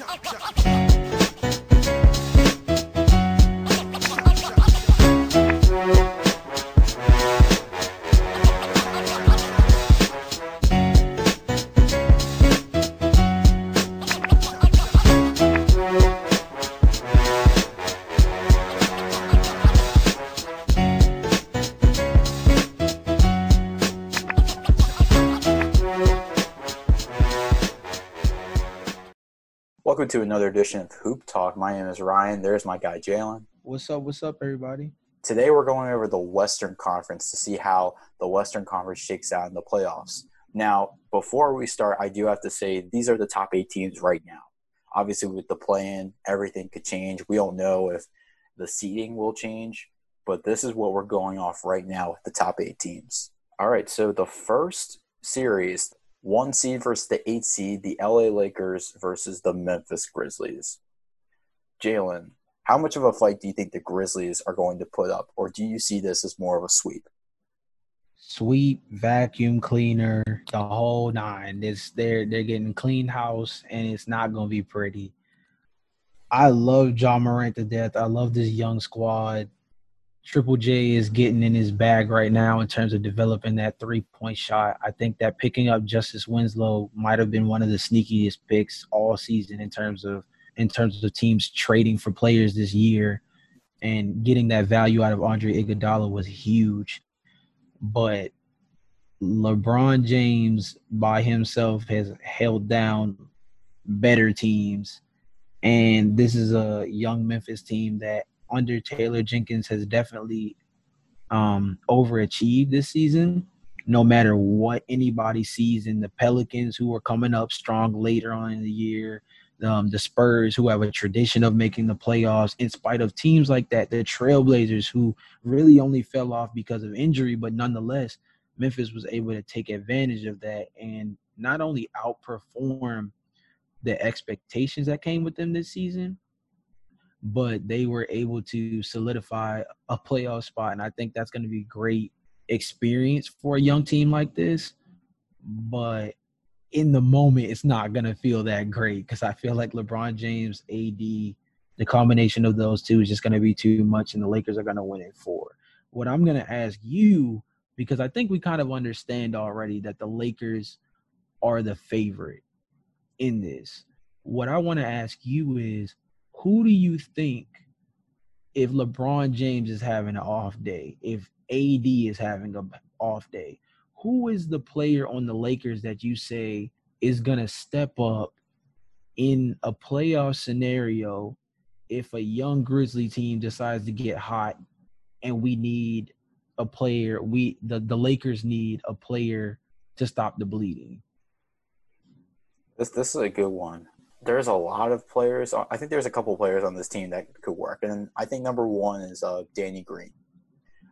Welcome to another edition of Hoop Talk. My name is Ryan. There's my guy Jalen. What's up? What's up, everybody? Today we're going over the Western Conference to see how the Western Conference shakes out in the playoffs. Now, before we start, I do have to say these are the top eight teams right now. Obviously, with the play-in, everything could change. We don't know if the seeding will change, but this is what we're going off right now with the top eight teams. All right, so the first series, one seed versus the eight seed, the LA Lakers versus the Memphis Grizzlies. Jalen, how much of a fight do you think the Grizzlies are going to put up, or do you see this as more of a sweep? Sweep, vacuum cleaner, the whole nine. It's they're they're getting clean house, and it's not gonna be pretty. I love Ja Morant to death. I love this young squad. Triple J is getting in his bag right now in terms of developing that three point shot. I think that picking up Justise Winslow might have been one of the sneakiest picks all season in terms of in terms of teams trading for players this year and getting that value out of Andre Iguodala was huge. But LeBron James by himself has held down better teams. And this is a young Memphis team that under Taylor Jenkins has definitely um, overachieved this season. No matter what anybody sees in the Pelicans, who are coming up strong later on in the year, um, the Spurs, who have a tradition of making the playoffs, in spite of teams like that, the Trailblazers, who really only fell off because of injury, but nonetheless, Memphis was able to take advantage of that and not only outperform the expectations that came with them this season, but they were able to solidify a playoff spot. And I think that's going to be great experience for a young team like this. But in the moment, it's not going to feel that great because I feel like LeBron James, AD, the combination of those two is just going to be too much, and the Lakers are going to win it four. What I'm going to ask you, because I think we kind of understand already that the Lakers are the favorite in this. What I want to ask you is who do you think if LeBron James is having an off day, if AD is having an off day, who is the player on the Lakers that you say is going to step up in a playoff scenario if a young Grizzly team decides to get hot and we need a player, we the, the Lakers need a player to stop the bleeding? This this is a good one there's a lot of players. I think there's a couple players on this team that could work, and I think number one is uh, Danny Green.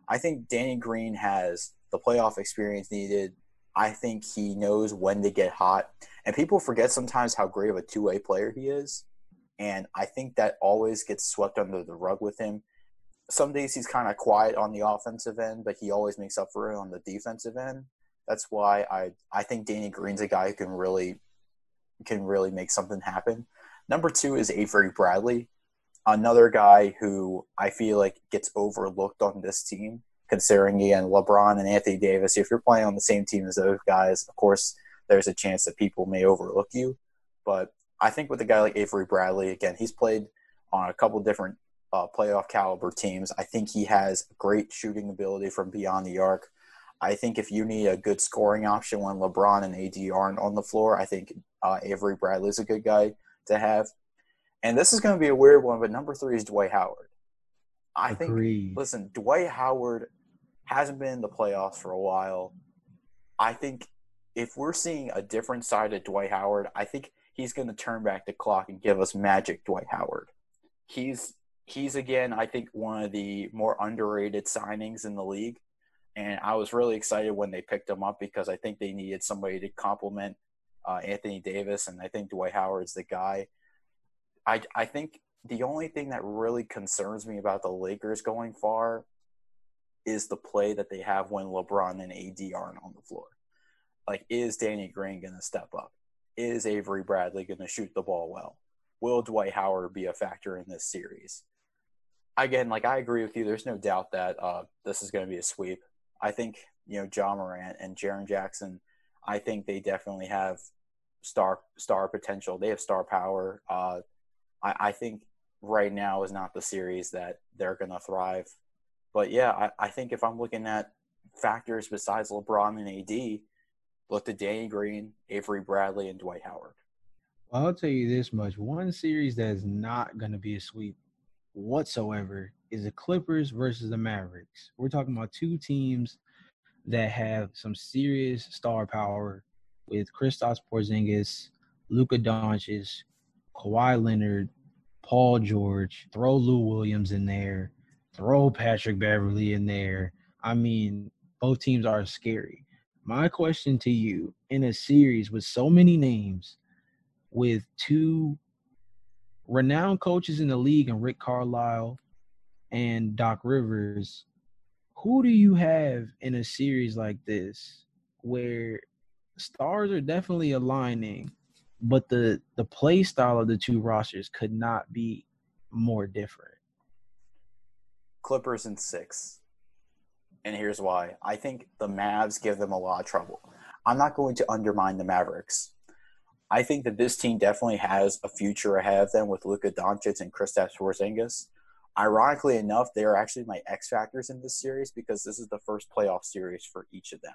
I think Danny Green has the playoff experience needed. I think he knows when to get hot, and people forget sometimes how great of a two-way player he is, and I think that always gets swept under the rug with him. Some days he's kind of quiet on the offensive end, but he always makes up for it on the defensive end. That's why I I think Danny Green's a guy who can really can really make something happen. Number two is Avery Bradley, another guy who I feel like gets overlooked on this team, considering again LeBron and Anthony Davis. If you're playing on the same team as those guys, of course, there's a chance that people may overlook you. But I think with a guy like Avery Bradley, again, he's played on a couple different uh, playoff caliber teams. I think he has great shooting ability from beyond the arc. I think if you need a good scoring option when LeBron and AD aren't on the floor, I think uh, Avery Bradley's a good guy to have. And this is going to be a weird one, but number three is Dwight Howard. I Agreed. think, listen, Dwight Howard hasn't been in the playoffs for a while. I think if we're seeing a different side of Dwight Howard, I think he's going to turn back the clock and give us magic Dwight Howard. He's he's again, I think one of the more underrated signings in the league. And I was really excited when they picked him up because I think they needed somebody to complement uh, Anthony Davis, and I think Dwight Howard's the guy. I I think the only thing that really concerns me about the Lakers going far is the play that they have when LeBron and AD aren't on the floor. Like, is Danny Green going to step up? Is Avery Bradley going to shoot the ball well? will Dwight Howard be a factor in this series? Again, like I agree with you. There's no doubt that uh, this is going to be a sweep. I think you know Ja Morant and Jaren Jackson. I think they definitely have star star potential. They have star power. Uh, I, I think right now is not the series that they're going to thrive. But yeah, I, I think if I'm looking at factors besides LeBron and AD, look to Danny Green, Avery Bradley, and Dwight Howard. Well, I'll tell you this much: one series that is not going to be a sweep whatsoever is the Clippers versus the Mavericks. We're talking about two teams that have some serious star power with Kristaps Porzingis, Luka Doncic, Kawhi Leonard, Paul George, throw Lou Williams in there, throw Patrick Beverley in there. I mean, both teams are scary. My question to you in a series with so many names, with two renowned coaches in the league and Rick Carlisle and Doc Rivers, who do you have in a series like this where stars are definitely aligning, but the the play style of the two rosters could not be more different. Clippers in six. And here's why. I think the Mavs give them a lot of trouble. I'm not going to undermine the Mavericks. I think that this team definitely has a future ahead of them with Luka Doncic and Kristaps Porzingis. Ironically enough, they are actually my X factors in this series because this is the first playoff series for each of them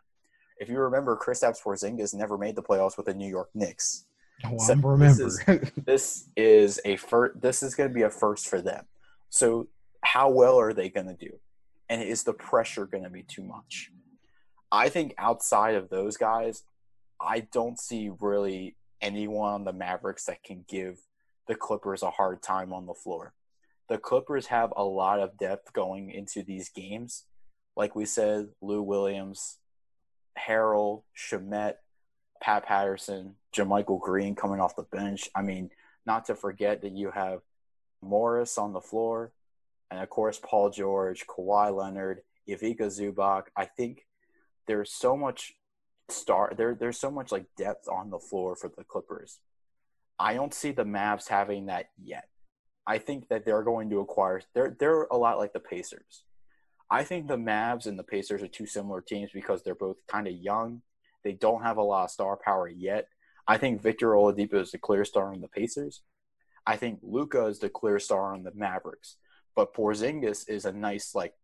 if you remember, Kristaps Porzingis never made the playoffs with the New York Knicks. Oh, so I remember. This is, this is a first. This is going to be a first for them. So, how well are they going to do? And is the pressure going to be too much? I think outside of those guys, I don't see really anyone on the Mavericks that can give the Clippers a hard time on the floor. The Clippers have a lot of depth going into these games. Like we said, Lou Williams, Harrell, Shamet, Pat Patterson, JaMychal Green coming off the bench. I mean, not to forget that you have Morris on the floor, and of course Paul George, Kawhi Leonard, Ivica Zubac. I think there's so much star there. There's so much like depth on the floor for the Clippers. I don't see the Mavs having that yet. I think that they're going to acquire. They're they're a lot like the Pacers. I think the Mavs and the Pacers are two similar teams because they're both kind of young. They don't have a lot of star power yet. I think Victor Oladipo is the clear star on the Pacers. I think Luka is the clear star on the Mavericks. But Porzingis is a nice like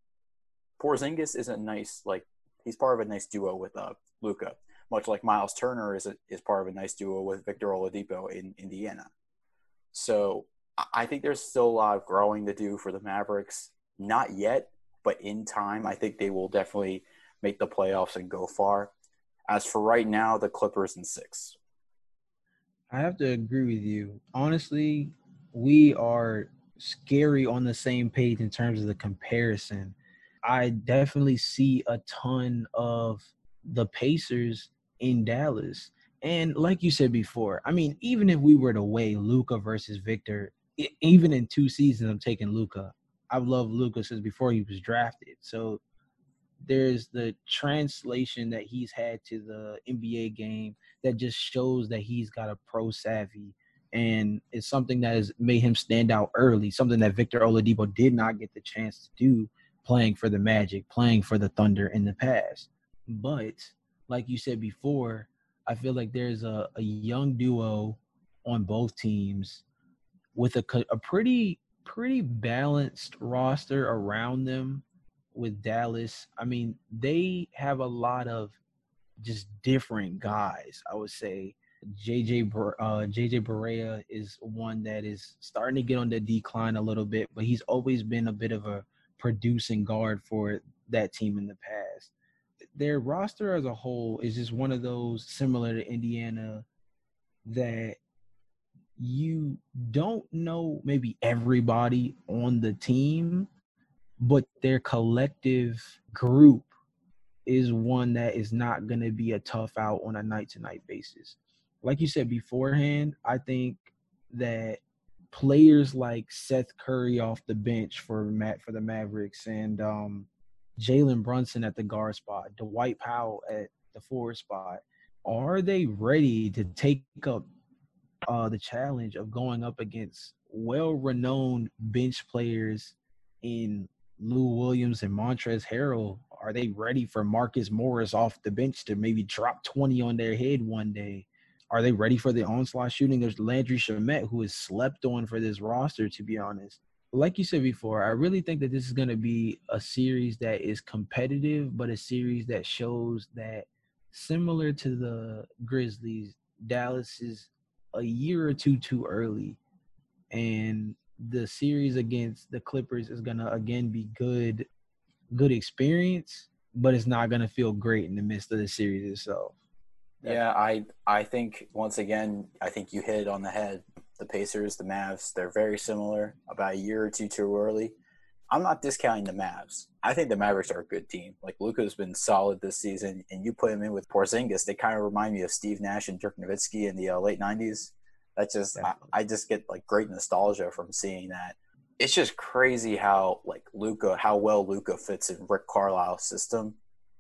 Porzingis is a nice like he's part of a nice duo with uh Luka, much like Miles Turner is a, is part of a nice duo with Victor Oladipo in Indiana. So I think there's still a lot of growing to do for the Mavericks. Not yet, but in time, I think they will definitely make the playoffs and go far. As for right now, the Clippers in six. I have to agree with you. Honestly, we are scary on the same page in terms of the comparison. I definitely see a ton of the Pacers in Dallas. And like you said before, I mean, even if we were to weigh Luka versus Victor, even in two seasons, I'm taking Luka. I've loved Lucas since before he was drafted. So there's the translation that he's had to the NBA game that just shows that he's got a pro savvy and it's something that has made him stand out early, something that Victor Oladipo did not get the chance to do playing for the Magic, playing for the Thunder in the past. But like you said before, I feel like there's a, a young duo on both teams with a, a pretty pretty balanced roster around them with Dallas. I mean, they have a lot of just different guys. I would say JJ uh, JJ Barea is one that is starting to get on the decline a little bit, but he's always been a bit of a producing guard for that team in the past. Their roster as a whole is just one of those similar to Indiana that you don't know maybe everybody on the team, but their collective group is one that is not going to be a tough out on a night to night basis. Like you said beforehand, I think that players like Seth Curry off the bench for Matt for the Mavericks and um, Jalen Brunson at the guard spot, Dwight Powell at the forward spot, are they ready to take up uh, the challenge of going up against well-renowned bench players in Lou Williams and Montrezl Harrell? Are they ready for Marcus Morris off the bench to maybe drop 20 on their head one day? Are they ready for the onslaught shooting? There's Landry Shamet, who is slept on for this roster, to be honest. Like you said before, I really think that this is going to be a series that is competitive, but a series that shows that similar to the Grizzlies, Dallas is a year or two too early. And the series against the Clippers is gonna again be good, good experience, but it's not gonna feel great in the midst of the series itself. Yeah, I I think once again, I think you hit it on the head. The Pacers, the Mavs, they're very similar. About a year or two too early. I'm not discounting the Mavs. I think the Mavericks are a good team. Like Luka's been solid this season, and you put him in with Porzingis, they kind of remind me of Steve Nash and Dirk Nowitzki in the uh, late '90s. That just I, I, just get like great nostalgia from seeing that. It's just crazy how like Luka, how well Luka fits in Rick Carlisle's system.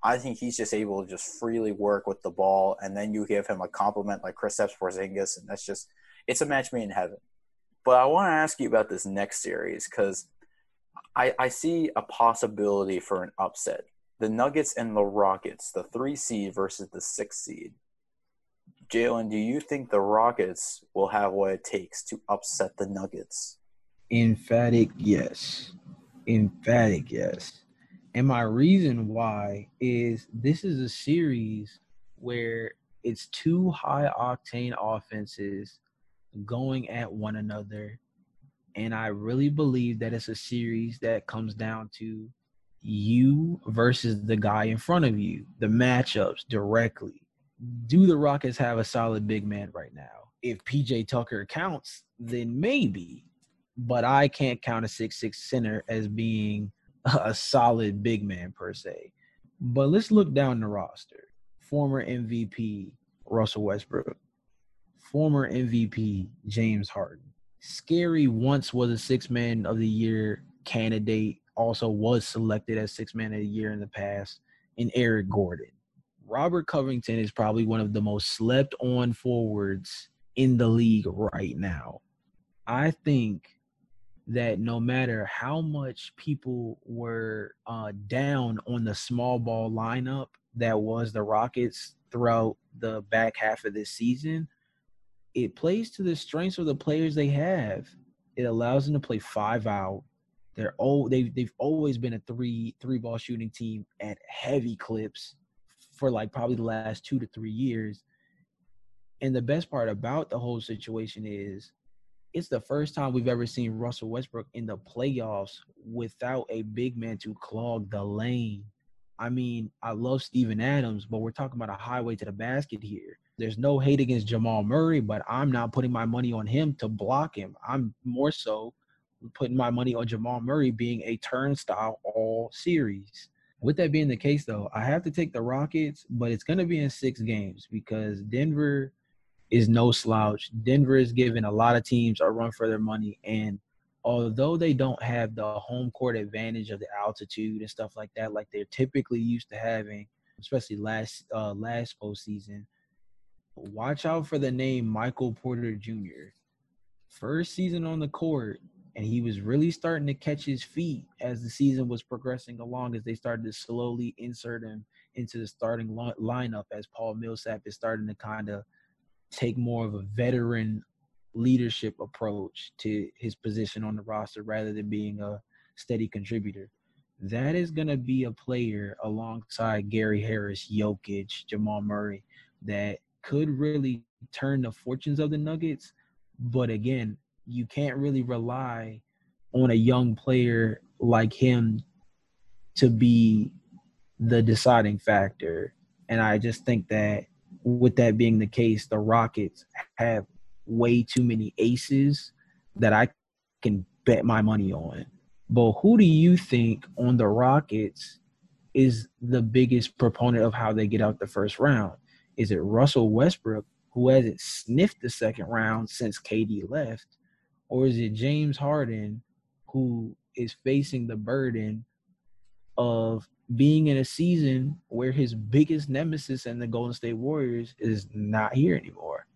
I think he's just able to just freely work with the ball, and then you give him a compliment like Chris Kristaps Porzingis, and that's just it's a match made in heaven. But I want to ask you about this next series because I, I see a possibility for an upset. The Nuggets and the Rockets, the three seed versus the six seed. Jalen, do you think the Rockets will have what it takes to upset the Nuggets? Emphatic yes. Emphatic yes. And my reason why is this is a series where it's two high octane offenses going at one another. And I really believe that it's a series that comes down to you versus the guy in front of you, the matchups directly do the Rockets have a solid big man right now? If PJ Tucker counts, then maybe, but I can't count a six-six center as being a solid big man per se. But let's look down the roster. Former MVP Russell Westbrook, former MVP James Harden. Scary once was a six man of the year candidate, also was selected as six man of the year in the past, and Eric Gordon. Robert Covington is probably one of the most slept on forwards in the league right now. I think that no matter how much people were uh, down on the small ball lineup that was the Rockets throughout the back half of this season, it plays to the strengths of the players they have. It allows them to play five out. They're all they've they've always been a three three ball shooting team at heavy clips for like probably the last two to three years. And the best part about the whole situation is it's the first time we've ever seen Russell Westbrook in the playoffs without a big man to clog the lane. I mean, I love Steven Adams, but we're talking about a highway to the basket here. There's no hate against Jamal Murray, but I'm not putting my money on him to block him. I'm more so putting my money on Jamal Murray being a turnstile all series. With that being the case, though, I have to take the Rockets, but it's going to be in six games because Denver is no slouch. Denver is giving a lot of teams a run for their money. And although they don't have the home court advantage of the altitude and stuff like that, like they're typically used to having, especially last uh, last postseason, watch out for the name Michael Porter Jr. First season on the court, and he was really starting to catch his feet as the season was progressing along as they started to slowly insert him into the starting li- lineup as Paul Millsap is starting to kind of take more of a veteran leadership approach to his position on the roster rather than being a steady contributor. That is going to be a player alongside Gary Harris, Jokic, Jamal Murray that could really turn the fortunes of the Nuggets. But again, you can't really rely on a young player like him to be the deciding factor. And I just think that with that being the case, the Rockets have way too many aces that I can bet my money on. But who do you think on the Rockets is the biggest proponent of how they get out the first round? Is it Russell Westbrook, who hasn't sniffed the second round since KD left? or is it James Harden who is facing the burden of being in a season where his biggest nemesis and the Golden State Warriors is not here anymore?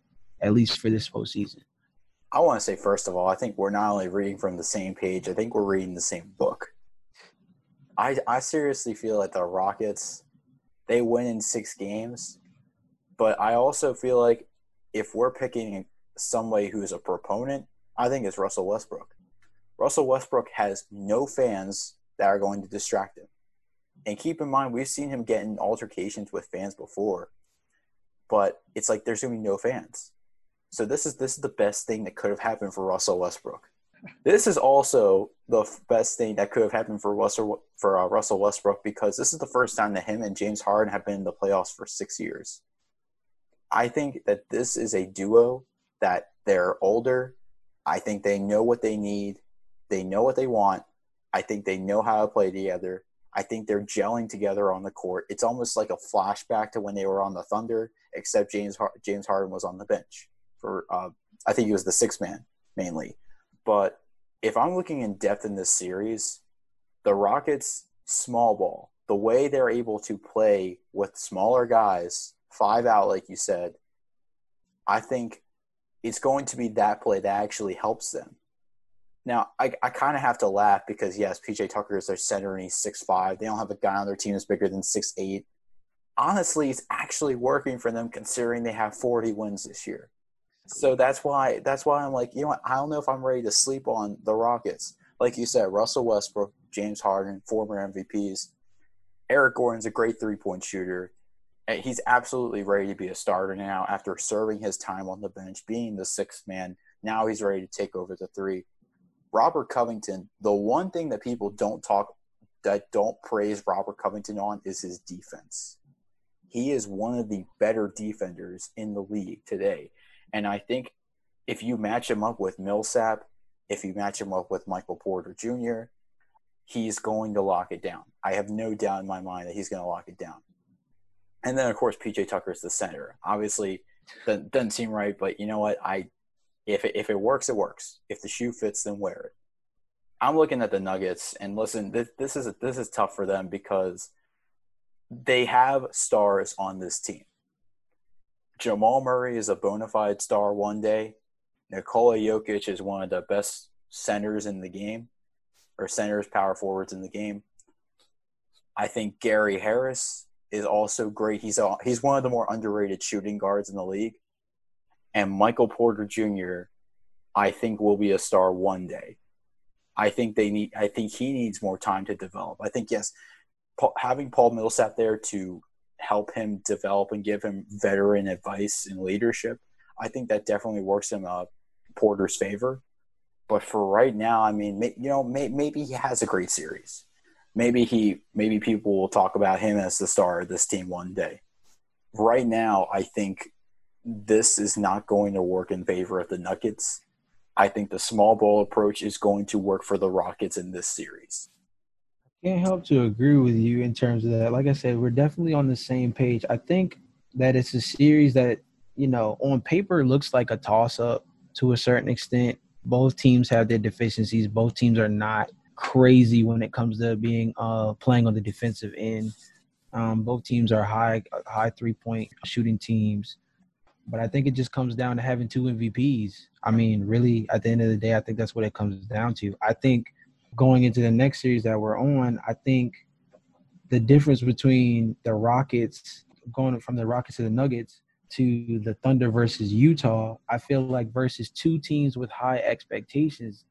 at least for this postseason. I want to say first of all, I think we're not only reading from the same page. I think we're reading the same book. I I seriously feel like the Rockets, they win in six games, but I also feel like if we're picking somebody who's a proponent, I think it's Russell Westbrook. Russell Westbrook has no fans that are going to distract him. And keep in mind, we've seen him get in altercations with fans before, but it's like there's going to be no fans. So this is this is the best thing that could have happened for Russell Westbrook. This is also the best thing that could have happened for Russell for uh, Russell Westbrook because this is the first time that him and James Harden have been in the playoffs for six years. I think that this is a duo that they're older. I think they know what they need. They know what they want. I think they know how to play together. I think they're gelling together on the court. It's almost like a flashback to when they were on the Thunder, except James James Harden was on the bench for. Uh, I think he was the six man mainly. But if I'm looking in depth in this series, the Rockets small ball, the way they're able to play with smaller guys five out, like you said, I think it's going to be that play that actually helps them. Now, I, I kind of have to laugh because, yes, PJ Tucker is their center and he's six five. They don't have a guy on their team that's bigger than six eight. Honestly, it's actually working for them considering they have 40 wins this year. So that's why that's why I'm like, you know what? I don't know if I'm ready to sleep on the Rockets. Like you said, Russell Westbrook, James Harden, former MVPs. Eric Gordon's a great three point shooter he's absolutely ready to be a starter now after serving his time on the bench, being the sixth man. Now he's ready to take over the three. Robert Covington, the one thing that people don't talk that don't praise Robert Covington on is his defense. He is one of the better defenders in the league today. And I think if you match him up with Millsap, if you match him up with Michael Porter Jr., he's going to lock it down. I have no doubt in my mind that he's going to lock it down. And then of course PJ Tucker is the center. Obviously, doesn't, doesn't seem right, but you know what? I if it, if it works, it works. If the shoe fits, then wear it. I'm looking at the Nuggets, and listen, this, this is this is tough for them because they have stars on this team. Jamal Murray is a bona fide star one day. Nikola Jokic is one of the best centers in the game, or centers, power forwards in the game. I think Gary Harris is also great. He's a, he's one of the more underrated shooting guards in the league. And Michael Porter Jr. I think will be a star one day. I think they need. I think he needs more time to develop. I think yes, having Paul Millsap there to help him develop and give him veteran advice and leadership, I think that definitely works in uh, Porter's favor. But for right now, I mean, you know, maybe he has a great series maybe he maybe people will talk about him as the star of this team one day. Right now, I think this is not going to work in favor of the Nuggets. I think the small ball approach is going to work for the Rockets in this series. I can't help to agree with you in terms of that. Like I said, we're definitely on the same page. I think that it's a series that, you know, on paper looks like a toss up to a certain extent. Both teams have their deficiencies. Both teams are not crazy when it comes to being uh, playing on the defensive end. Um, both teams are high high three point shooting teams, but I think it just comes down to having two MVPs. I mean, really, at the end of the day, I think that's what it comes down to. I think going into the next series that we're on, I think the difference between the Rockets going from the Rockets to the Nuggets to the Thunder versus Utah, I feel like versus two teams with high expectations,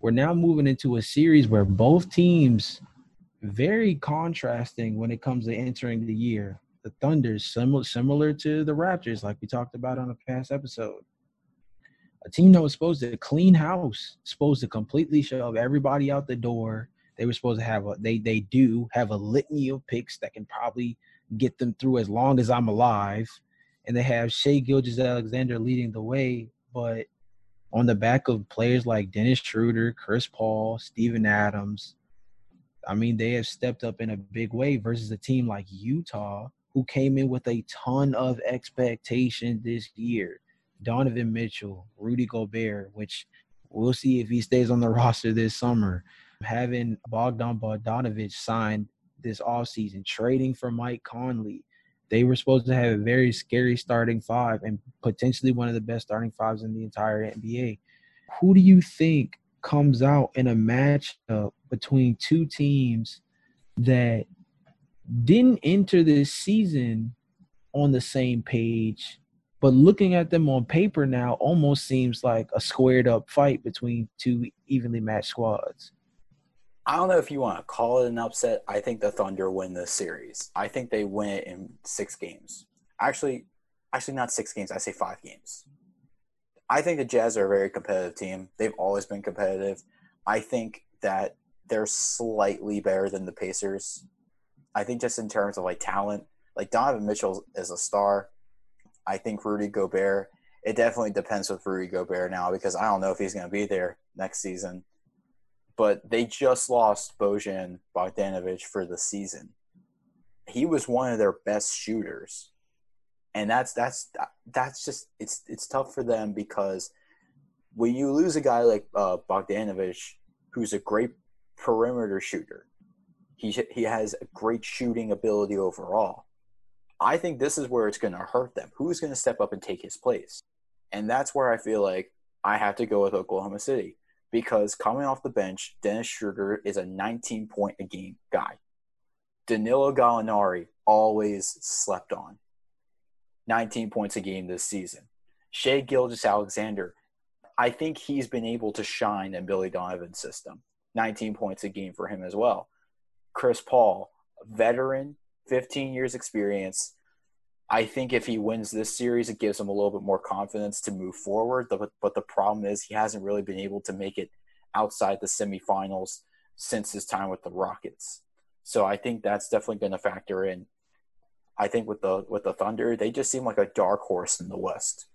we're now moving into a series where both teams very contrasting when it comes to entering the year. The Thunder's similar similar to the Raptors, like we talked about on a past episode. A team that was supposed to clean house, supposed to completely shove everybody out the door. They were supposed to have a they they do have a litany of picks that can probably get them through as long as I'm alive. And they have Shai Gilgeous-Alexander leading the way, but on the back of players like Dennis Schroeder, Chris Paul, Steven Adams. I mean, they have stepped up in a big way versus a team like Utah, who came in with a ton of expectation this year. Donovan Mitchell, Rudy Gobert, which we'll see if he stays on the roster this summer. Having Bogdan Bogdanovic signed this offseason, trading for Mike Conley, They were supposed to have a very scary starting five and potentially one of the best starting fives in the entire NBA. Who do you think comes out in a matchup between two teams that didn't enter this season on the same page, but looking at them on paper now almost seems like a squared up fight between two evenly matched squads. I don't know if you want to call it an upset. I think the Thunder win this series. I think they win it in six games. Actually, actually not six games. I say five games. I think the Jazz are a very competitive team. They've always been competitive. I think that they're slightly better than the Pacers. I think just in terms of like talent, like Donovan Mitchell is a star. I think Rudy Gobert. It definitely depends with Rudy Gobert now because I don't know if he's going to be there next season but they just lost Bojan Bogdanovic for the season. He was one of their best shooters, and that's that's that's just it's it's tough for them because when you lose a guy like uh, Bogdanovic, who's a great perimeter shooter, he he has a great shooting ability overall. I think this is where it's going to hurt them. Who's going to step up and take his place? And that's where I feel like I have to go with Oklahoma City because coming off the bench, Dennis Schroeder is a 19 point a game guy. Danilo Gallinari always slept on. 19 points a game this season. Shai Gilgeous-Alexander, I think he's been able to shine in Billy Donovan's system. 19 points a game for him as well. Chris Paul, veteran, 15 years experience, I think if he wins this series, it gives him a little bit more confidence to move forward. But, but the problem is he hasn't really been able to make it outside the semifinals since his time with the Rockets. So I think that's definitely going to factor in. I think with the with the Thunder, they just seem like a dark horse in the West.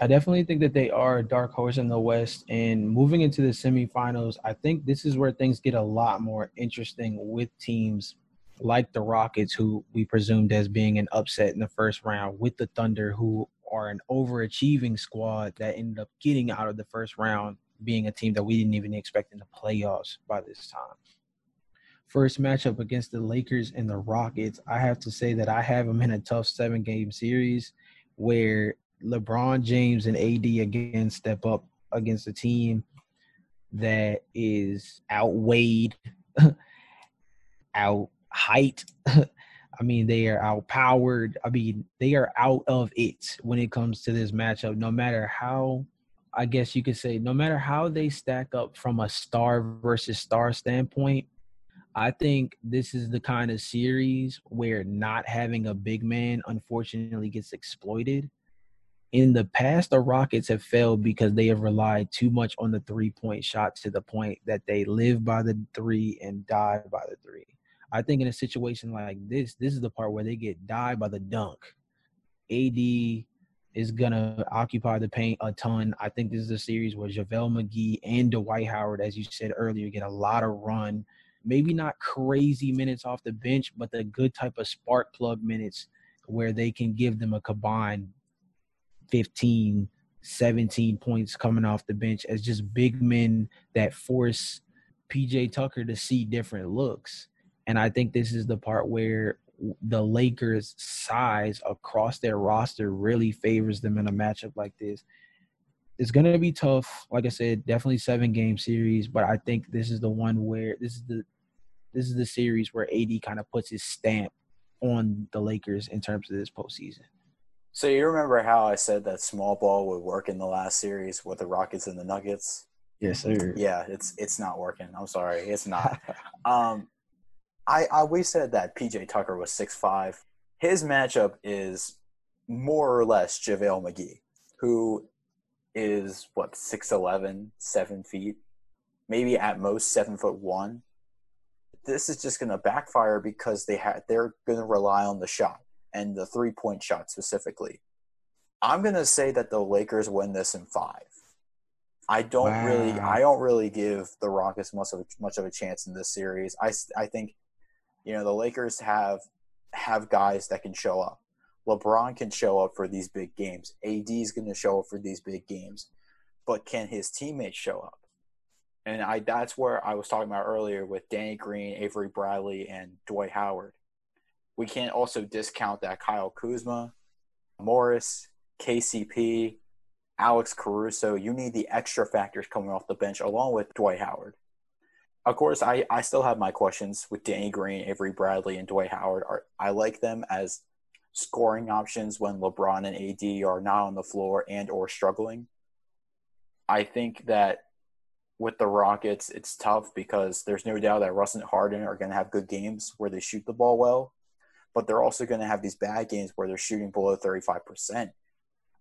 I definitely think that they are a dark horse in the West. And moving into the semifinals, I think this is where things get a lot more interesting with teams like the Rockets, who we presumed as being an upset in the first round, with the Thunder, who are an overachieving squad that ended up getting out of the first round, being a team that we didn't even expect in the playoffs by this time. First matchup against the Lakers and the Rockets, I have to say that I have them in a tough seven game series where LeBron James and AD again step up against a team that is outweighed, out height. I mean, they are outpowered. I mean, they are out of it when it comes to this matchup. No matter how, I guess you could say, no matter how they stack up from a star versus star standpoint, I think this is the kind of series where not having a big man unfortunately gets exploited. In the past, the Rockets have failed because they have relied too much on the three point shot to the point that they live by the three and die by the three. I think in a situation like this, this is the part where they get died by the dunk. AD is gonna occupy the paint a ton. I think this is a series where JaVale McGee and Dwight Howard, as you said earlier, get a lot of run. Maybe not crazy minutes off the bench, but the good type of spark plug minutes where they can give them a combined 15, 17 points coming off the bench as just big men that force PJ Tucker to see different looks. And I think this is the part where the Lakers' size across their roster really favors them in a matchup like this. It's going to be tough. Like I said, definitely seven game series, but I think this is the one where this is the this is the series where AD kind of puts his stamp on the Lakers in terms of this postseason. So you remember how I said that small ball would work in the last series with the Rockets and the Nuggets? Yes, sir. Yeah, it's it's not working. I'm sorry, it's not. um, I, I we said that PJ Tucker was six five. His matchup is more or less JaVale McGee, who is what 6'11, 7 feet, maybe at most seven foot one. This is just gonna backfire because they had they're gonna rely on the shot and the three point shot specifically. I'm gonna say that the Lakers win this in five. I don't wow. really I don't really give the Rockets much of a, much of a chance in this series. I, I think you know, the Lakers have have guys that can show up. LeBron can show up for these big games. AD is going to show up for these big games. But can his teammates show up? And I that's where I was talking about earlier with Danny Green, Avery Bradley, and Dwight Howard. we can't also discount that Kyle Kuzma, Morris, KCP, Alex Caruso. You need the extra factors coming off the bench along with Dwight Howard. Of course, I, I still have my questions with Danny Green, Avery Bradley, and Dwight Howard. Are, I like them as scoring options when LeBron and AD are not on the floor and or struggling. I think that with the Rockets, it's tough because there's no doubt that Russ and Harden are going to have good games where they shoot the ball well, but they're also going to have these bad games where they're shooting below 35%.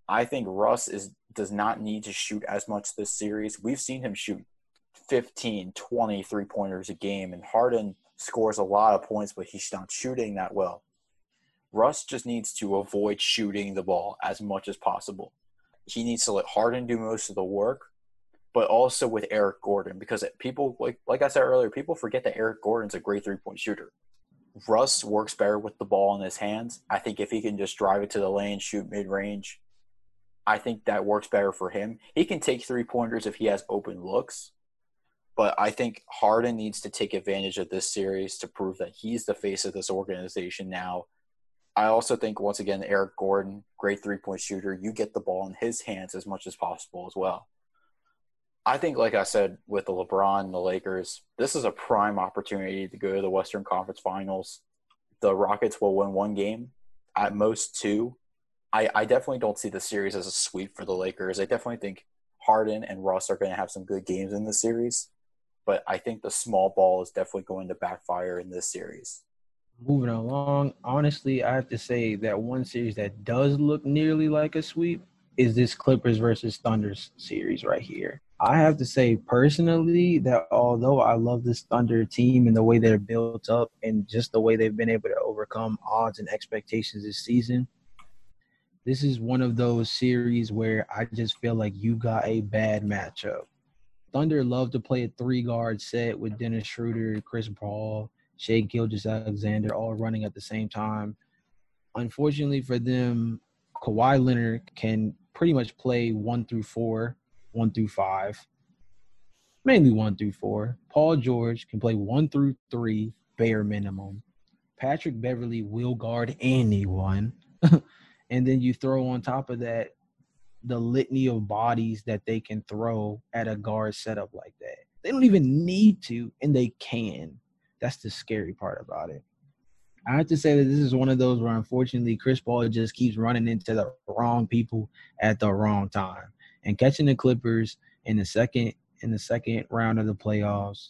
I think Russ is does not need to shoot as much this series. We've seen him shoot 15, 20 three pointers a game, and Harden scores a lot of points, but he's not shooting that well. Russ just needs to avoid shooting the ball as much as possible. He needs to let Harden do most of the work, but also with Eric Gordon because people like like I said earlier, people forget that Eric Gordon's a great three point shooter. Russ works better with the ball in his hands. I think if he can just drive it to the lane, shoot mid range, I think that works better for him. He can take three pointers if he has open looks, but I think Harden needs to take advantage of this series to prove that he's the face of this organization now. I also think once again Eric Gordon, great three point shooter, you get the ball in his hands as much as possible as well. I think, like I said, with the LeBron and the Lakers, this is a prime opportunity to go to the Western Conference Finals. The Rockets will win one game, at most two, I, I definitely don't see the series as a sweep for the Lakers. I definitely think Harden and Russ are going to have some good games in the series, but I think the small ball is definitely going to backfire in this series. Moving along, honestly, I have to say that one series that does look nearly like a sweep is this Clippers versus Thunder series right here. I have to say personally that although I love this Thunder team and the way they're built up and just the way they've been able to overcome odds and expectations this season, this is one of those series where I just feel like you got a bad matchup. Thunder love to play a three guard set with Dennis Schroeder, Chris Paul, Shai Gilgeous-Alexander all running at the same time. Unfortunately for them, Kawhi Leonard can pretty much play one through four, one through five, mainly one through four. Paul George can play one through three, bare minimum. Patrick Beverley will guard anyone. and then you throw on top of that the litany of bodies that they can throw at a guard setup like that. They don't even need to, and they can. That's the scary part about it. I have to say that this is one of those where unfortunately Chris Paul just keeps running into the wrong people at the wrong time. And catching the Clippers in the second in the second round of the playoffs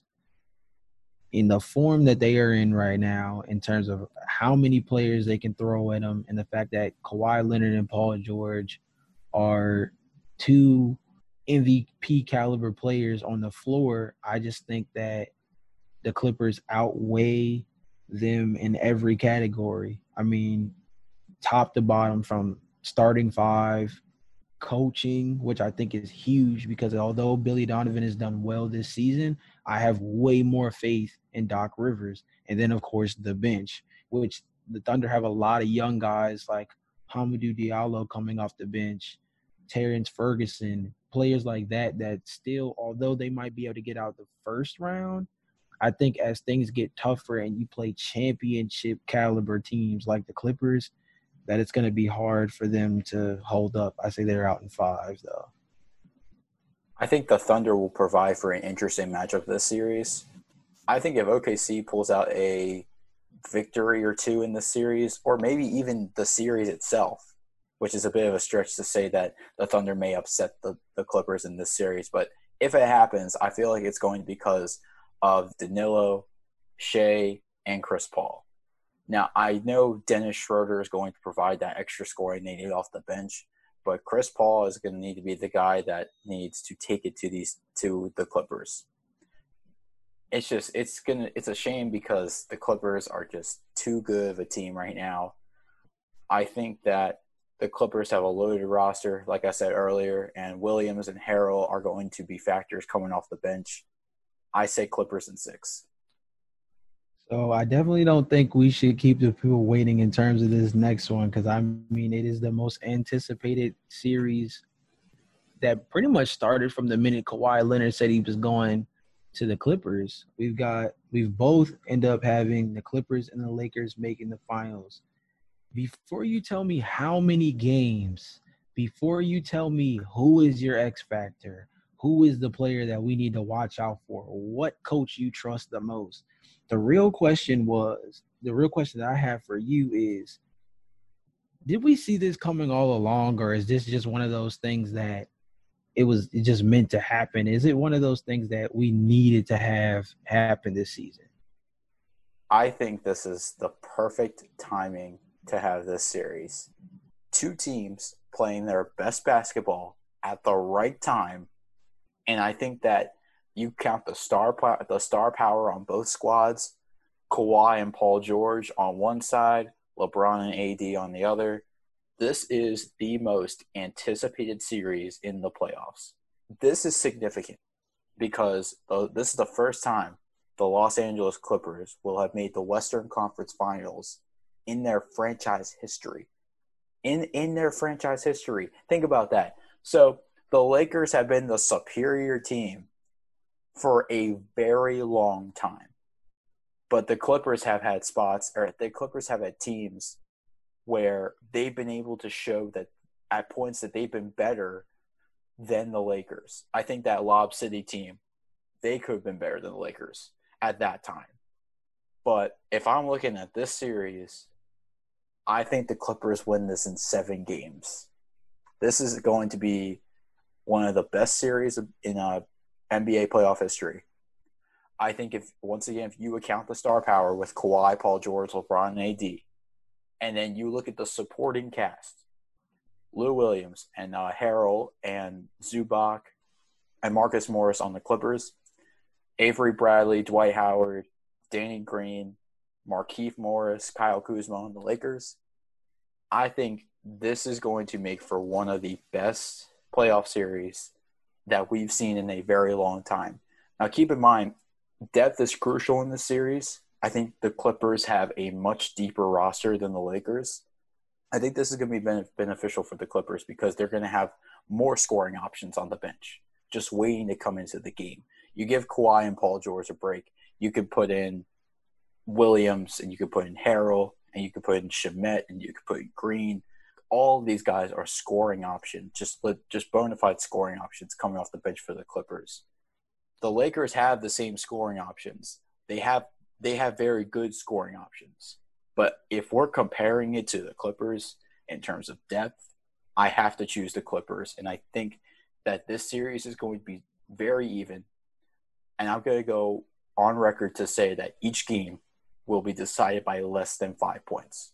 in the form that they are in right now, in terms of how many players they can throw at them, and the fact that Kawhi Leonard and Paul George are two MVP caliber players on the floor, I just think that the Clippers outweigh them in every category. I mean, top to bottom, from starting five coaching, which I think is huge because although Billy Donovan has done well this season, I have way more faith in Doc Rivers. And then, of course, the bench, which the Thunder have a lot of young guys like Hamidou Diallo coming off the bench, Terrance Ferguson, players like that, that still, although they might be able to get out the first round, I think as things get tougher and you play championship caliber teams like the Clippers – that it's going to be hard for them to hold up. I say they're out in five, though. I think the Thunder will provide for an interesting matchup this series. I think if OKC pulls out a victory or two in this series, or maybe even the series itself, which is a bit of a stretch to say that the Thunder may upset the, the Clippers in this series. But if it happens, I feel like it's going to be because of Danilo, Shai, and Chris Paul. Now, I know Dennis Schroeder is going to provide that extra scoring they need off the bench, but Chris Paul is going to need to be the guy that needs to take it to these to the Clippers. It's just it's gonna it's a shame because the Clippers are just too good of a team right now. I think that the Clippers have a loaded roster, like I said earlier, and Williams and Harrell are going to be factors coming off the bench. I say Clippers in six. So I definitely don't think we should keep the people waiting in terms of this next one because I mean it is the most anticipated series that pretty much started from the minute Kawhi Leonard said he was going to the Clippers. We've got we've both end up having the Clippers and the Lakers making the finals. Before you tell me how many games, before you tell me who is your X factor, who is the player that we need to watch out for, what coach you trust the most. The real question was the real question that I have for you is did we see this coming all along or is this just one of those things that it was just meant to happen? Is it one of those things that we needed to have happen this season? I think this is the perfect timing to have this series. Two teams playing their best basketball at the right time, and I think that you count the star the star power on both squads, Kawhi and Paul George on one side, LeBron and AD on the other this is the most anticipated series in the playoffs. This is significant because this is the first time the Los Angeles Clippers will have made the Western Conference Finals in their franchise history. In in their franchise history. Think about that. So the Lakers have been the superior team for a very long time. But the Clippers have had spots or the Clippers have had teams where they've been able to show that at points that they've been better than the Lakers. I think that Lob City team, they could have been better than the Lakers at that time. But if I'm looking at this series, I think the Clippers win this in seven games. This is going to be one of the best series in uh, NBA playoff history. I think if once again, if you account the star power with Kawhi, Paul George, LeBron, and AD, and then you look at the supporting cast Lou Williams and uh, and Zubac and Marcus Morris on the Clippers, Avery Bradley, Dwight Howard, Danny Green, Markieff Morris, Kyle Kuzma on the Lakers. I think this is going to make for one of the best playoff series that we've seen in a very long time. Now, keep in mind, depth is crucial in this series. I think the Clippers have a much deeper roster than the Lakers. I think this is going to be beneficial for the Clippers because they're going to have more scoring options on the bench, just waiting to come into the game. You give Kawhi and Paul George a break. You could put in Williams and you could put in Harrell and you could put in Shamet and you could put in Green. All of these guys are scoring options, just just bona fide scoring options coming off the bench for the Clippers. The Lakers have the same scoring options. They have they have very good scoring options. But if we're comparing it to the Clippers in terms of depth, I have to choose the Clippers. And I think that this series is going to be very even. And I'm going to go on record to say that each game will be decided by less than five points.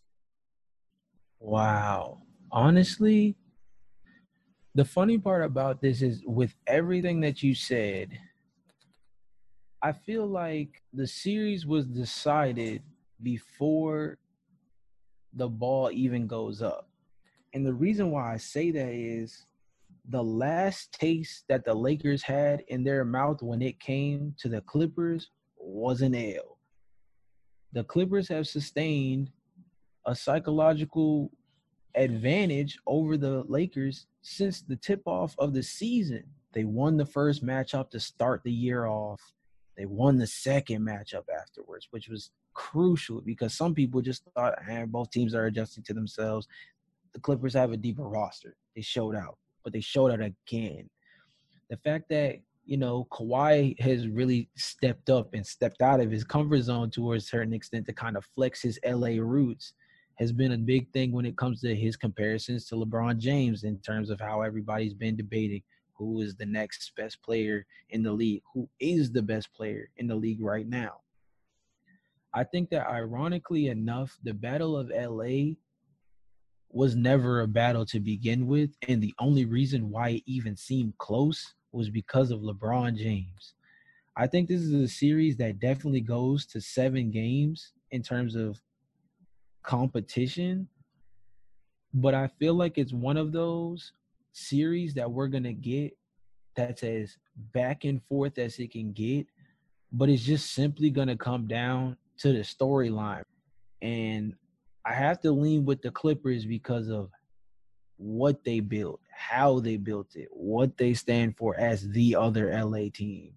Wow. Honestly, the funny part about this is with everything that you said – I feel like the series was decided before the ball even goes up. And the reason why I say that is the last taste that the Lakers had in their mouth when it came to the Clippers was an L. The Clippers have sustained a psychological advantage over the Lakers since the tip off of the season. They won the first matchup to start the year off. They won the second matchup afterwards, which was crucial because some people just thought, hey, both teams are adjusting to themselves. The Clippers have a deeper roster. They showed out, but they showed out again. The fact that you know Kawhi has really stepped up and stepped out of his comfort zone to a certain extent to kind of flex his LA roots has been a big thing when it comes to his comparisons to LeBron James in terms of how everybody's been debating who is the next best player in the league, who is the best player in the league right now. I think that ironically enough, the Battle of LA was never a battle to begin with. And the only reason why it even seemed close was because of LeBron James. I think this is a series that definitely goes to seven games in terms of competition. But I feel like it's one of those series that we're gonna get that's as back and forth as it can get, but it's just simply gonna come down to the storyline. And I have to lean with the Clippers because of what they built, how they built it, what they stand for as the other LA team.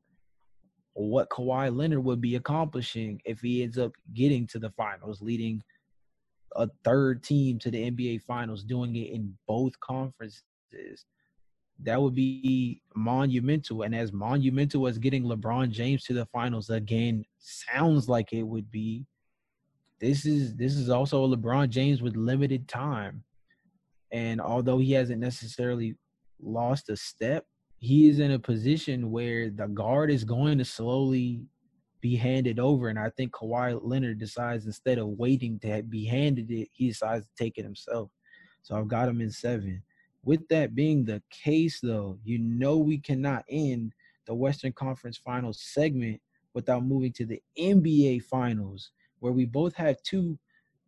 what Kawhi Leonard would be accomplishing if he ends up getting to the finals, leading a third team to the NBA finals, doing it in both conferences. That would be monumental. And as monumental as getting LeBron James to the finals again sounds like it would be, this is this is also LeBron James with limited time. And although he hasn't necessarily lost a step, he is in a position where the guard is going to slowly be handed over. And I think Kawhi Leonard decides instead of waiting to be handed it, he decides to take it himself. So I've got him in seven. With that being the case, though, you know we cannot end the Western Conference Finals segment without moving to the NBA Finals, where we both have two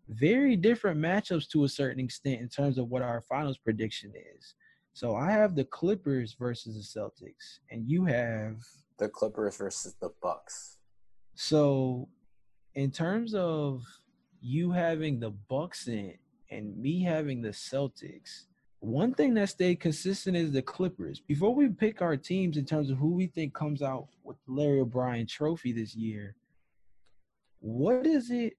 very different matchups to a certain extent in terms of what our finals prediction is. So I have the Clippers versus the Celtics, and you have the Clippers versus the Bucks. So, in terms of you having the Bucks in and me having the Celtics, one thing that stayed consistent is the Clippers. Before we pick our teams in terms of who we think comes out with the Larry O'Brien Trophy this year, what is it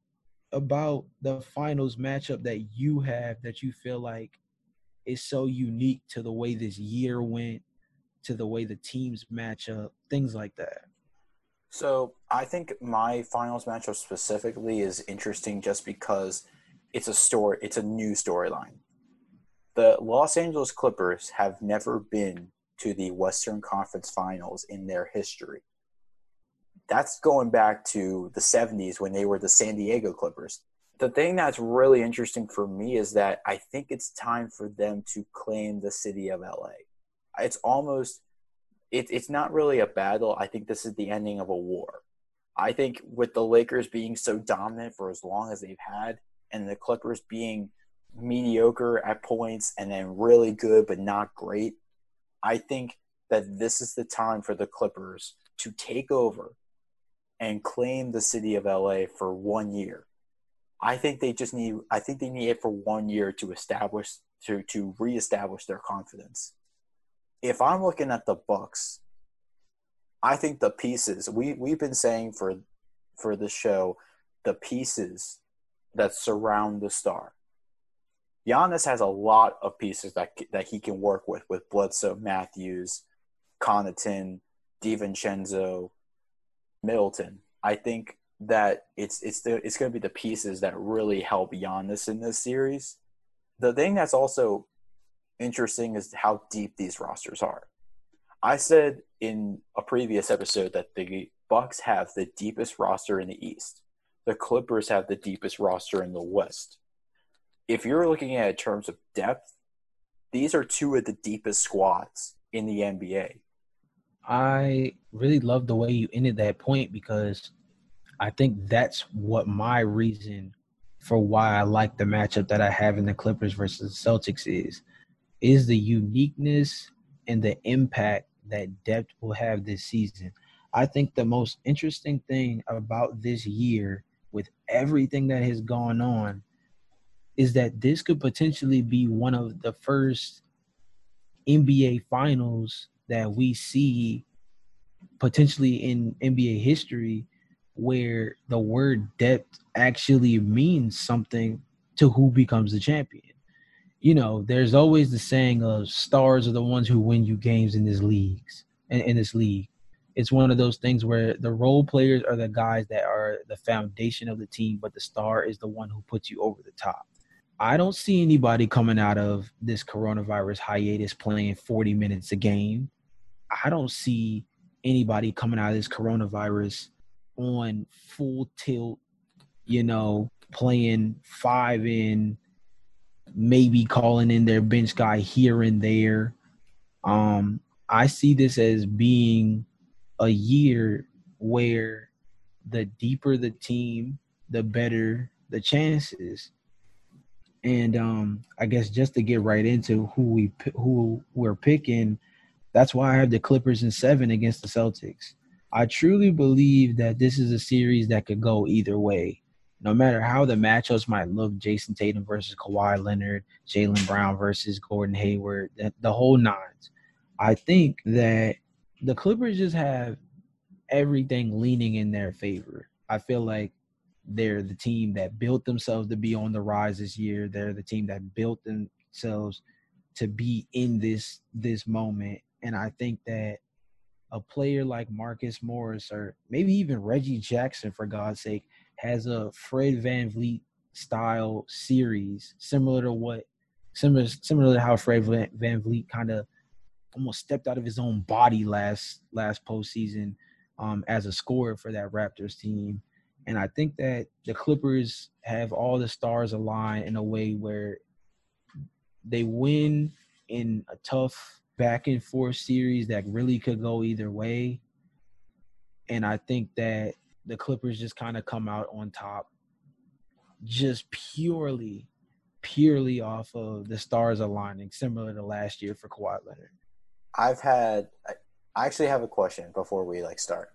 about the finals matchup that you have that you feel like is so unique to the way this year went, to the way the teams match up, things like that? So I think my finals matchup specifically is interesting just because it's a story, it's a new storyline. The Los Angeles Clippers have never been to the Western Conference Finals in their history. That's going back to the 70s when they were the San Diego Clippers the thing that's really interesting for me is that I think it's time for them to claim the city of LA. It's almost it, it's not really a battle. I think this is the ending of a war. I think with the Lakers being so dominant for as long as they've had, and the Clippers being mediocre at points and then really good but not great, I think that this is the time for the Clippers to take over and claim the city of LA for one year I think they just need. I think they need it for one year to establish to to reestablish their confidence. If I'm looking at the Bucks, I think the pieces we we've been saying for for the show, the pieces that surround the star. Giannis has a lot of pieces that that he can work with with Bledsoe, Matthews, Connaughton, DiVincenzo, Middleton. I think that it's it's the it's going to be the pieces that really help Giannis in this series. The thing that's also interesting is how deep these rosters are. I said in a previous episode that the Bucks have the deepest roster in the East. The Clippers have the deepest roster in the West. If you're looking at it in terms of depth, these are two of the deepest squads in the NBA. I really love the way you ended that point because I think that's what my reason for why I like the matchup that I have in the Clippers versus the Celtics is is the uniqueness and the impact that depth will have this season. I think the most interesting thing about this year with everything that has gone on is that this could potentially be one of the first NBA finals that we see potentially in NBA history where the word depth actually means something to who becomes the champion. You know, there's always the saying of stars are the ones who win you games in this leagues in, in this league. It's one of those things where the role players are the guys that are the foundation of the team, but the star is the one who puts you over the top. I don't see anybody coming out of this coronavirus hiatus playing 40 minutes a game. I don't see anybody coming out of this coronavirus on full tilt, you know, playing five in, maybe calling in their bench guy here and there. Um, I see this as being a year where the deeper the team, the better the chances. And um, I guess just to get right into who we who we're picking, that's why I have the Clippers in seven against the Celtics. I truly believe that this is a series that could go either way. No matter how the matchups might look, Jayson Tatum versus Kawhi Leonard, Jaylen Brown versus Gordon Hayward, the, whole nines. I think that the Clippers just have everything leaning in their favor. I feel like they're the team that built themselves to be on the rise this year. They're the team that built themselves to be in this this moment. And I think that a player like Marcus Morris or maybe even Reggie Jackson, for God's sake, has a Fred Van VanVleet style series similar to what similar similar to how Fred Van VanVleet kind of almost stepped out of his own body last last postseason um, as a scorer for that Raptors team. And I think that the Clippers have all the stars aligned in a way where they win in a tough back and forth series that really could go either way. And I think that the Clippers just kind of come out on top just purely, purely off of the stars aligning, similar to last year for Kawhi Leonard. I've had, I actually have a question before we like start.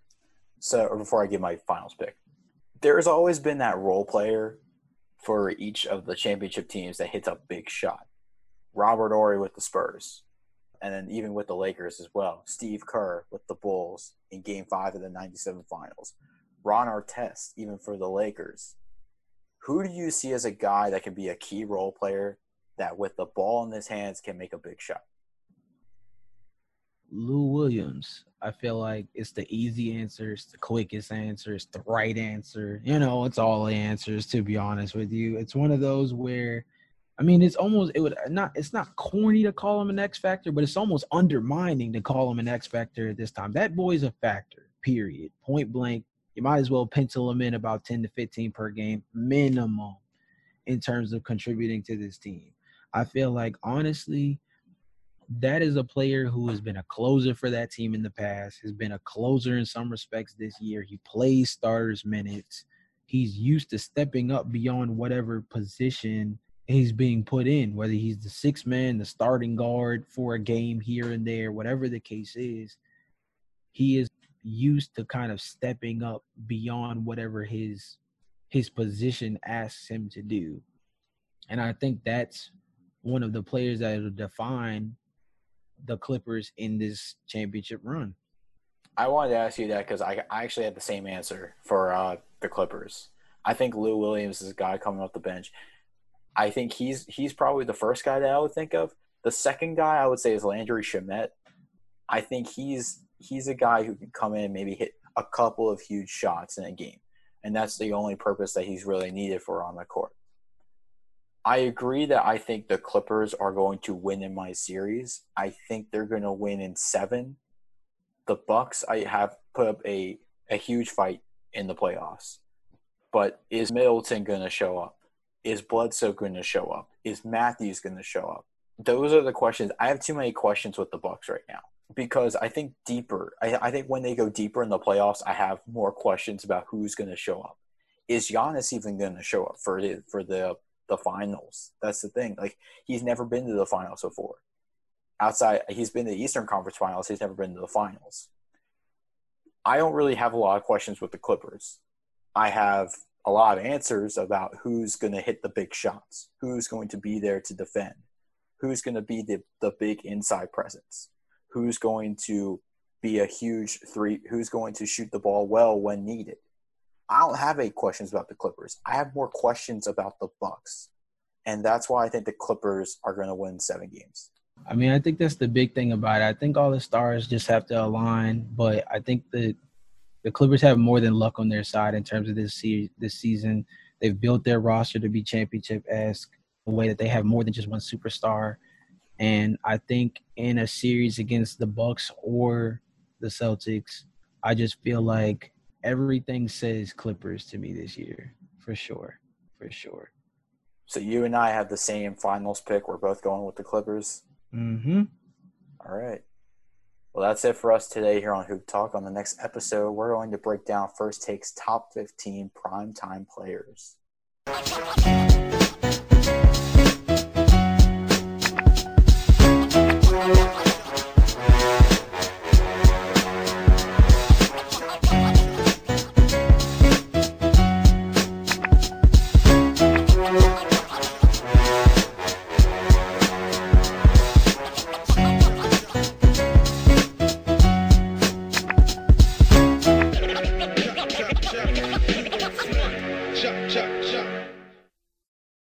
So, or before I give my finals pick, there's always been that role player for each of the championship teams that hits a big shot. Robert Horry with the Spurs, and then even with the Lakers as well. Steve Kerr with the Bulls in Game Five of the '97 Finals. Ron Artest, even for the Lakers. Who do you see as a guy that can be a key role player that, with the ball in his hands, can make a big shot? Lou Williams. I feel like it's the easy answer, it's the quickest answer, it's the right answer. You know, it's all the answers to be honest with you. It's one of those where I mean, it's almost it would not it's not corny to call him an X factor, but it's almost undermining to call him an X factor at this time. That boy's a factor, period. Point blank. You might as well pencil him in about 10 to 15 per game minimum in terms of contributing to this team. I feel like honestly, that is a player who has been a closer for that team in the past, has been a closer in some respects this year. He plays starters minutes. He's used to stepping up beyond whatever position he's being put in, whether he's the six man, the starting guard for a game here and there, whatever the case is, he is used to kind of stepping up beyond whatever his his position asks him to do. And I think that's one of the players that will define the Clippers in this championship run. I wanted to ask you that because I, I actually had the same answer for uh, the Clippers. I think Lou Williams is a guy coming off the bench. I think he's he's probably the first guy that I would think of. The second guy I would say is Landry Shamet. I think he's he's a guy who can come in and maybe hit a couple of huge shots in a game, and that's the only purpose that he's really needed for on the court. I agree that I think the Clippers are going to win in my series. I think they're going to win in seven. The Bucks, I have put up a a huge fight in the playoffs, but is Middleton going to show up? Is Bledsoe going to show up? Is Matthews going to show up? Those are the questions. I have too many questions with the Bucks right now because I think deeper. I, I think when they go deeper in the playoffs, I have more questions about who's going to show up. Is Giannis even going to show up for the for the the finals? That's the thing. Like he's never been to the finals before. Outside, he's been to the Eastern Conference Finals. He's never been to the finals. I don't really have a lot of questions with the Clippers. I have a lot of answers about who's going to hit the big shots, who's going to be there to defend, who's going to be the, the big inside presence, who's going to be a huge three, who's going to shoot the ball well when needed. I don't have any questions about the Clippers. I have more questions about the Bucks. And that's why I think the Clippers are going to win seven games. I mean, I think that's the big thing about it. I think all the stars just have to align, but I think that the Clippers have more than luck on their side in terms of this se- this season. They've built their roster to be championship esque, a way that they have more than just one superstar. And I think in a series against the Bucks or the Celtics, I just feel like everything says Clippers to me this year, for sure, for sure. So you and I have the same finals pick. We're both going with the Clippers. Mm-hmm. All right. Well, that's it for us today here on Hoop Talk. On the next episode, we're going to break down First Take's top 15 primetime players.